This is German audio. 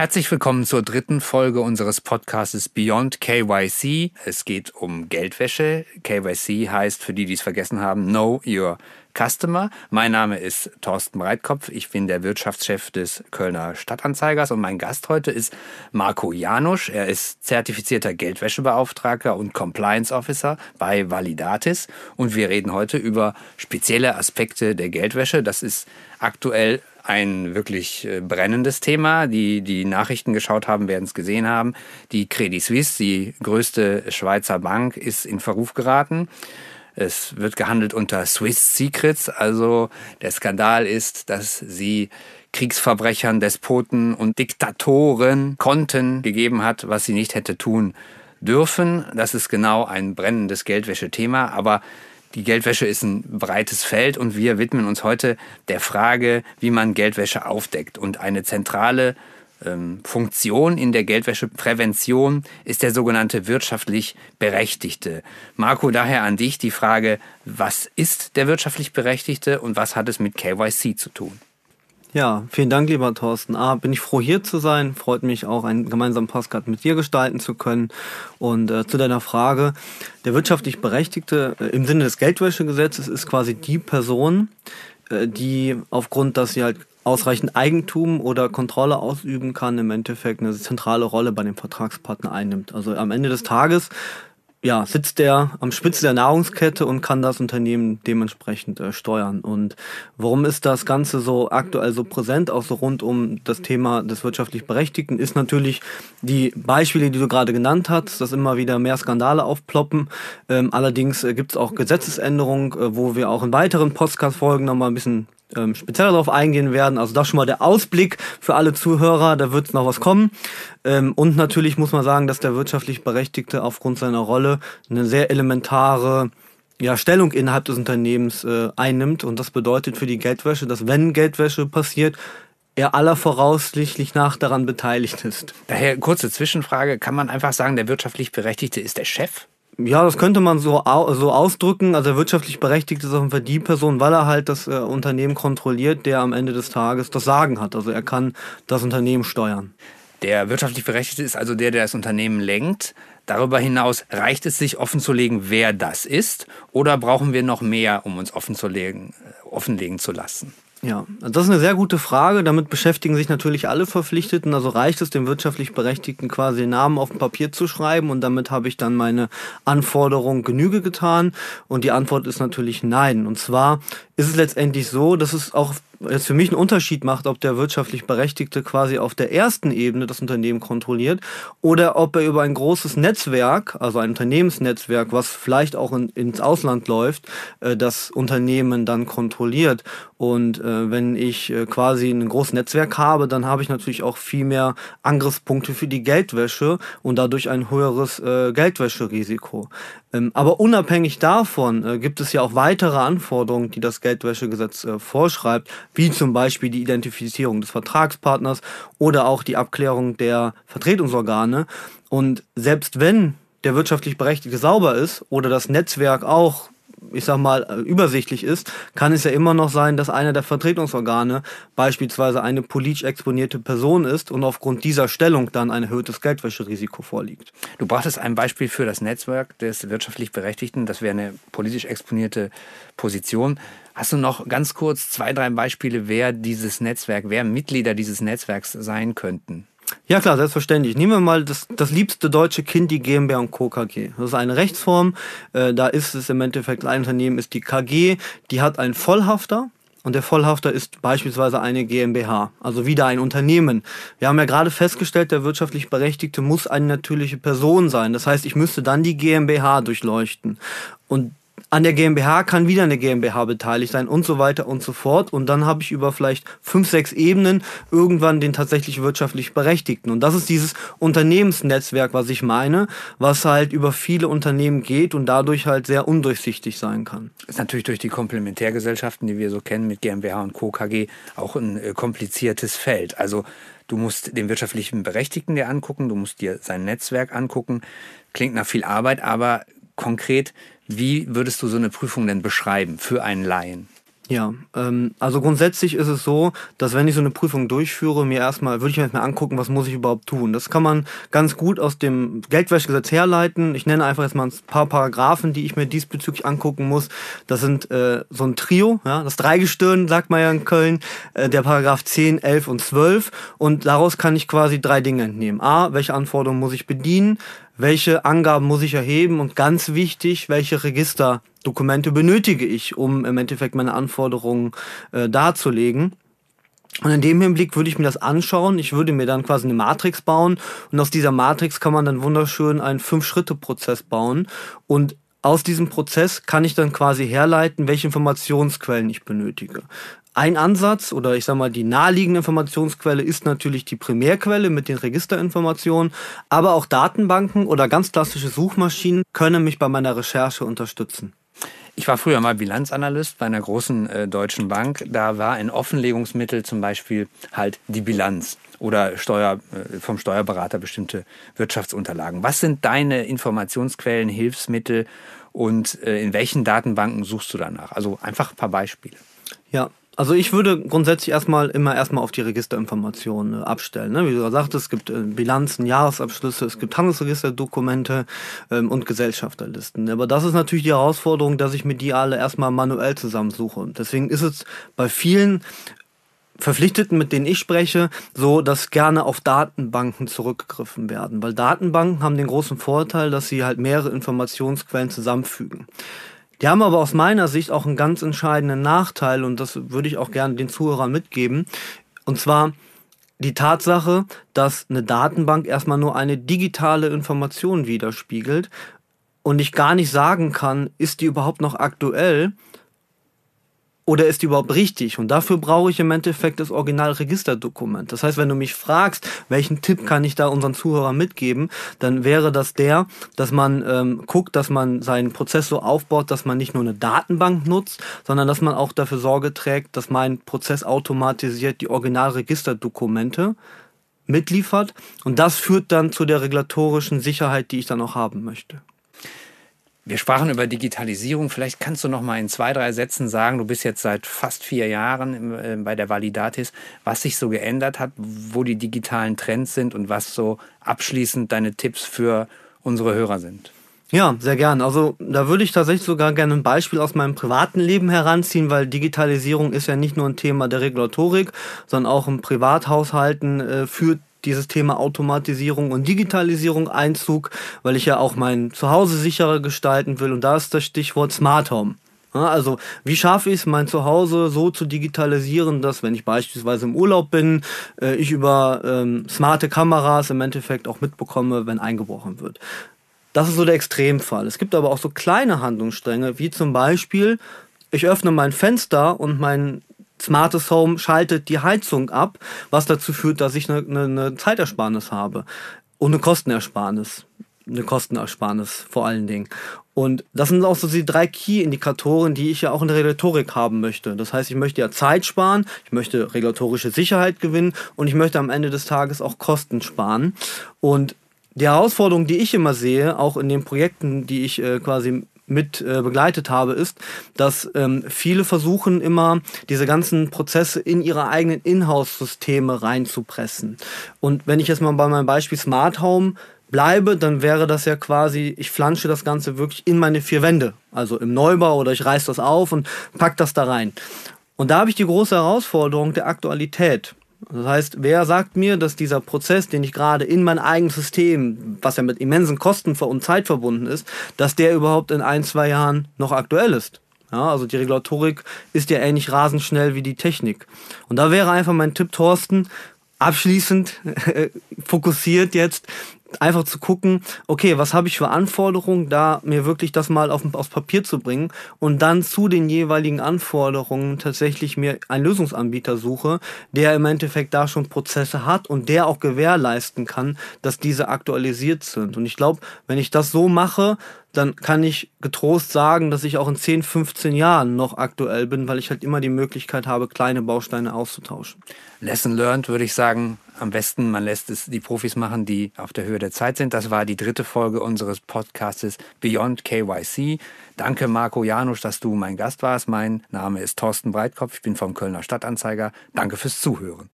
Herzlich willkommen zur dritten Folge unseres Podcasts Beyond KYC. Es geht um Geldwäsche. KYC heißt, für die, die es vergessen haben, Know Your Customer. Mein Name ist Thorsten Breitkopf. Ich bin der Wirtschaftschef des Kölner Stadtanzeigers und mein Gast heute ist Marco Janusch. Er ist zertifizierter Geldwäschebeauftragter und Compliance Officer bei Validatis und wir reden heute über spezielle Aspekte der Geldwäsche. Das ist aktuell ein wirklich äh, brennendes Thema. Die, die Nachrichten geschaut haben, werden es gesehen haben. Die Credit Suisse, die größte Schweizer Bank, ist in Verruf geraten. Es wird gehandelt unter Swiss Secrets. Also der Skandal ist, dass sie Kriegsverbrechern, Despoten und Diktatoren Konten gegeben hat, was sie nicht hätte tun dürfen. Das ist genau ein brennendes Geldwäsche-Thema. Aber die Geldwäsche ist ein breites Feld und wir widmen uns heute der Frage, wie man Geldwäsche aufdeckt. Und eine zentrale ähm, Funktion in der Geldwäscheprävention ist der sogenannte wirtschaftlich Berechtigte. Marco, daher an dich die Frage, was ist der wirtschaftlich Berechtigte und was hat es mit KYC zu tun? Ja, vielen Dank, lieber Thorsten. A, bin ich froh, hier zu sein. Freut mich auch, einen gemeinsamen Postcard mit dir gestalten zu können. Und äh, zu deiner Frage, der wirtschaftlich Berechtigte äh, im Sinne des Geldwäschegesetzes ist quasi die Person, äh, die aufgrund, dass sie halt ausreichend Eigentum oder Kontrolle ausüben kann, im Endeffekt eine zentrale Rolle bei dem Vertragspartner einnimmt. Also am Ende des Tages ja, sitzt der am Spitze der Nahrungskette und kann das Unternehmen dementsprechend äh, steuern. Und warum ist das Ganze so aktuell so präsent, auch so rund um das Thema des wirtschaftlich Berechtigten, ist natürlich die Beispiele, die du gerade genannt hast, dass immer wieder mehr Skandale aufploppen. Ähm, allerdings äh, gibt es auch Gesetzesänderungen, äh, wo wir auch in weiteren Podcast-Folgen nochmal ein bisschen ähm, speziell darauf eingehen werden. Also das schon mal der Ausblick für alle Zuhörer, da wird noch was kommen. Ähm, und natürlich muss man sagen, dass der wirtschaftlich Berechtigte aufgrund seiner Rolle eine sehr elementare ja, Stellung innerhalb des Unternehmens äh, einnimmt. Und das bedeutet für die Geldwäsche, dass wenn Geldwäsche passiert, er aller voraussichtlich nach daran beteiligt ist. Daher kurze Zwischenfrage, kann man einfach sagen, der wirtschaftlich Berechtigte ist der Chef? Ja, das könnte man so, so ausdrücken. Also wirtschaftlich berechtigt ist auf jeden Fall die Person, weil er halt das äh, Unternehmen kontrolliert, der am Ende des Tages das Sagen hat. Also er kann das Unternehmen steuern. Der wirtschaftlich Berechtigte ist also der, der das Unternehmen lenkt. Darüber hinaus reicht es sich offenzulegen, wer das ist, oder brauchen wir noch mehr, um uns offenzulegen, offenlegen zu lassen? Ja, das ist eine sehr gute Frage. Damit beschäftigen sich natürlich alle Verpflichteten. Also reicht es dem wirtschaftlich Berechtigten quasi den Namen auf dem Papier zu schreiben und damit habe ich dann meine Anforderung Genüge getan? Und die Antwort ist natürlich nein. Und zwar ist es letztendlich so, dass es auch jetzt für mich einen Unterschied macht, ob der wirtschaftlich Berechtigte quasi auf der ersten Ebene das Unternehmen kontrolliert oder ob er über ein großes Netzwerk, also ein Unternehmensnetzwerk, was vielleicht auch in, ins Ausland läuft, äh, das Unternehmen dann kontrolliert. Und äh, wenn ich äh, quasi ein großes Netzwerk habe, dann habe ich natürlich auch viel mehr Angriffspunkte für die Geldwäsche und dadurch ein höheres äh, Geldwäscherisiko. Ähm, aber unabhängig davon äh, gibt es ja auch weitere Anforderungen, die das Geldwäschegesetz äh, vorschreibt, wie zum Beispiel die Identifizierung des Vertragspartners oder auch die Abklärung der Vertretungsorgane. Und selbst wenn der wirtschaftlich Berechtigte sauber ist oder das Netzwerk auch ich sag mal, äh, übersichtlich ist, kann es ja immer noch sein, dass einer der Vertretungsorgane beispielsweise eine politisch exponierte Person ist und aufgrund dieser Stellung dann ein erhöhtes Geldwäscherisiko vorliegt. Du brachtest ein Beispiel für das Netzwerk des wirtschaftlich Berechtigten. Das wäre eine politisch exponierte Position. Hast du noch ganz kurz zwei, drei Beispiele, wer dieses Netzwerk, wer Mitglieder dieses Netzwerks sein könnten? Ja klar, selbstverständlich. Nehmen wir mal das, das liebste deutsche Kind, die GmbH und Co. KG. Das ist eine Rechtsform. Äh, da ist es im Endeffekt, ein Unternehmen ist die KG, die hat einen Vollhafter. Und der Vollhafter ist beispielsweise eine GmbH, also wieder ein Unternehmen. Wir haben ja gerade festgestellt, der wirtschaftlich Berechtigte muss eine natürliche Person sein. Das heißt, ich müsste dann die GmbH durchleuchten. Und an der GmbH kann wieder eine GmbH beteiligt sein und so weiter und so fort. Und dann habe ich über vielleicht fünf, sechs Ebenen irgendwann den tatsächlich wirtschaftlich Berechtigten. Und das ist dieses Unternehmensnetzwerk, was ich meine, was halt über viele Unternehmen geht und dadurch halt sehr undurchsichtig sein kann. Ist natürlich durch die Komplementärgesellschaften, die wir so kennen mit GmbH und Co. KG, auch ein äh, kompliziertes Feld. Also Du musst den wirtschaftlichen Berechtigten dir angucken, du musst dir sein Netzwerk angucken. Klingt nach viel Arbeit, aber konkret, wie würdest du so eine Prüfung denn beschreiben für einen Laien? Ja, ähm, also grundsätzlich ist es so, dass wenn ich so eine Prüfung durchführe, mir erstmal, würde ich mir erstmal angucken, was muss ich überhaupt tun. Das kann man ganz gut aus dem Geldwäschegesetz herleiten. Ich nenne einfach jetzt mal ein paar Paragraphen, die ich mir diesbezüglich angucken muss. Das sind äh, so ein Trio, ja, das Dreigestirn, sagt man ja in Köln, äh, der Paragraph 10, 11 und 12. Und daraus kann ich quasi drei Dinge entnehmen. A, welche Anforderungen muss ich bedienen? Welche Angaben muss ich erheben und ganz wichtig, welche Registerdokumente benötige ich, um im Endeffekt meine Anforderungen äh, darzulegen. Und in dem Hinblick würde ich mir das anschauen. Ich würde mir dann quasi eine Matrix bauen und aus dieser Matrix kann man dann wunderschön einen Fünf-Schritte-Prozess bauen und aus diesem Prozess kann ich dann quasi herleiten, welche Informationsquellen ich benötige. Ein Ansatz oder ich sage mal die naheliegende Informationsquelle ist natürlich die Primärquelle mit den Registerinformationen, aber auch Datenbanken oder ganz klassische Suchmaschinen können mich bei meiner Recherche unterstützen. Ich war früher mal Bilanzanalyst bei einer großen äh, deutschen Bank. Da war ein Offenlegungsmittel zum Beispiel halt die Bilanz oder Steuer, äh, vom Steuerberater bestimmte Wirtschaftsunterlagen. Was sind deine Informationsquellen, Hilfsmittel und äh, in welchen Datenbanken suchst du danach? Also einfach ein paar Beispiele. Ja, also ich würde grundsätzlich erstmal immer erstmal auf die Registerinformationen äh, abstellen. Ne? Wie du gesagt hast, es gibt äh, Bilanzen, Jahresabschlüsse, es gibt Handelsregisterdokumente ähm, und Gesellschafterlisten. Aber das ist natürlich die Herausforderung, dass ich mir die alle erstmal manuell zusammensuche. Deswegen ist es bei vielen Verpflichteten, mit denen ich spreche, so, dass gerne auf Datenbanken zurückgegriffen werden. Weil Datenbanken haben den großen Vorteil, dass sie halt mehrere Informationsquellen zusammenfügen. Die haben aber aus meiner Sicht auch einen ganz entscheidenden Nachteil und das würde ich auch gerne den Zuhörern mitgeben. Und zwar die Tatsache, dass eine Datenbank erstmal nur eine digitale Information widerspiegelt und ich gar nicht sagen kann, ist die überhaupt noch aktuell oder ist die überhaupt richtig? Und dafür brauche ich im Endeffekt das Originalregisterdokument. Das heißt, wenn du mich fragst, welchen Tipp kann ich da unseren Zuhörern mitgeben, dann wäre das der, dass man ähm, guckt, dass man seinen Prozess so aufbaut, dass man nicht nur eine Datenbank nutzt, sondern dass man auch dafür Sorge trägt, dass mein Prozess automatisiert die Originalregisterdokumente mitliefert. Und das führt dann zu der regulatorischen Sicherheit, die ich dann auch haben möchte. Wir sprachen über Digitalisierung. Vielleicht kannst du noch mal in zwei, drei Sätzen sagen, du bist jetzt seit fast vier Jahren äh, bei der Validatis, was sich so geändert hat, wo die digitalen Trends sind und was so abschließend deine Tipps für unsere Hörer sind. Ja, sehr gern. Also da würde ich tatsächlich sogar gerne ein Beispiel aus meinem privaten Leben heranziehen, weil Digitalisierung ist ja nicht nur ein Thema der Regulatorik, sondern auch im Privathaushalten äh, führt dieses Thema Automatisierung und Digitalisierung Einzug, weil ich ja auch mein Zuhause sicherer gestalten will. Und da ist das Stichwort Smart Home. also wie schaffe ich es, mein Zuhause so zu digitalisieren, dass wenn ich beispielsweise im Urlaub bin, äh, ich über ähm, smarte Kameras im Endeffekt auch mitbekomme, wenn eingebrochen wird. Das ist so der Extremfall. Es gibt aber auch so kleine Handlungsstränge, wie zum Beispiel, ich öffne mein Fenster und mein smartes Home schaltet die Heizung ab, was dazu führt, dass ich eine, eine, eine Zeitersparnis habe und eine Kostenersparnis. Eine Kostenersparnis vor allen Dingen. Und das sind auch so die drei Key-Indikatoren, die ich ja auch in der Regulatorik haben möchte. Das heißt, ich möchte ja Zeit sparen, ich möchte regulatorische Sicherheit gewinnen und ich möchte am Ende des Tages auch Kosten sparen. Und die Herausforderung, die ich immer sehe, auch in den Projekten, die ich äh, quasi mit äh, begleitet habe, ist, dass ähm, viele versuchen immer, diese ganzen Prozesse in ihre eigenen Inhouse-Systeme reinzupressen. Und wenn ich jetzt mal bei meinem Beispiel Smart Home bleibe, dann wäre das ja quasi, ich flansche das Ganze wirklich in meine vier Wände. Also im Neubau oder ich reiß das auf und pack das da rein. Und da habe ich die große Herausforderung der Aktualität. Das heißt, wer sagt mir, dass dieser Prozess, den ich gerade in mein eigenes System, was ja mit immensen Kosten und Zeit verbunden ist, dass der überhaupt in ein, zwei Jahren noch aktuell ist? Ja, also die Regulatorik ist ja ähnlich rasend schnell wie die Technik. Und da wäre einfach mein Tipp, Thorsten, abschließend fokussiert jetzt, einfach zu gucken, okay, was habe ich für Anforderungen, da mir wirklich das mal auf, aufs Papier zu bringen und dann zu den jeweiligen Anforderungen tatsächlich mir einen Lösungsanbieter suche, der im Endeffekt da schon Prozesse hat und der auch gewährleisten kann, dass diese aktualisiert sind. Und ich glaube, wenn ich das so mache, dann kann ich getrost sagen, dass ich auch in 10, 15 Jahren noch aktuell bin, weil ich halt immer die Möglichkeit habe, kleine Bausteine auszutauschen. Lesson learned, würde ich sagen, am besten, man lässt es die Profis machen, die auf der Höhe der Zeit sind. Das war die dritte Folge unseres Podcastes Beyond KYC. Danke, Marco Janusz, dass du mein Gast warst. Mein Name ist Thorsten Breitkopf. Ich bin vom Kölner Stadtanzeiger. Danke fürs Zuhören.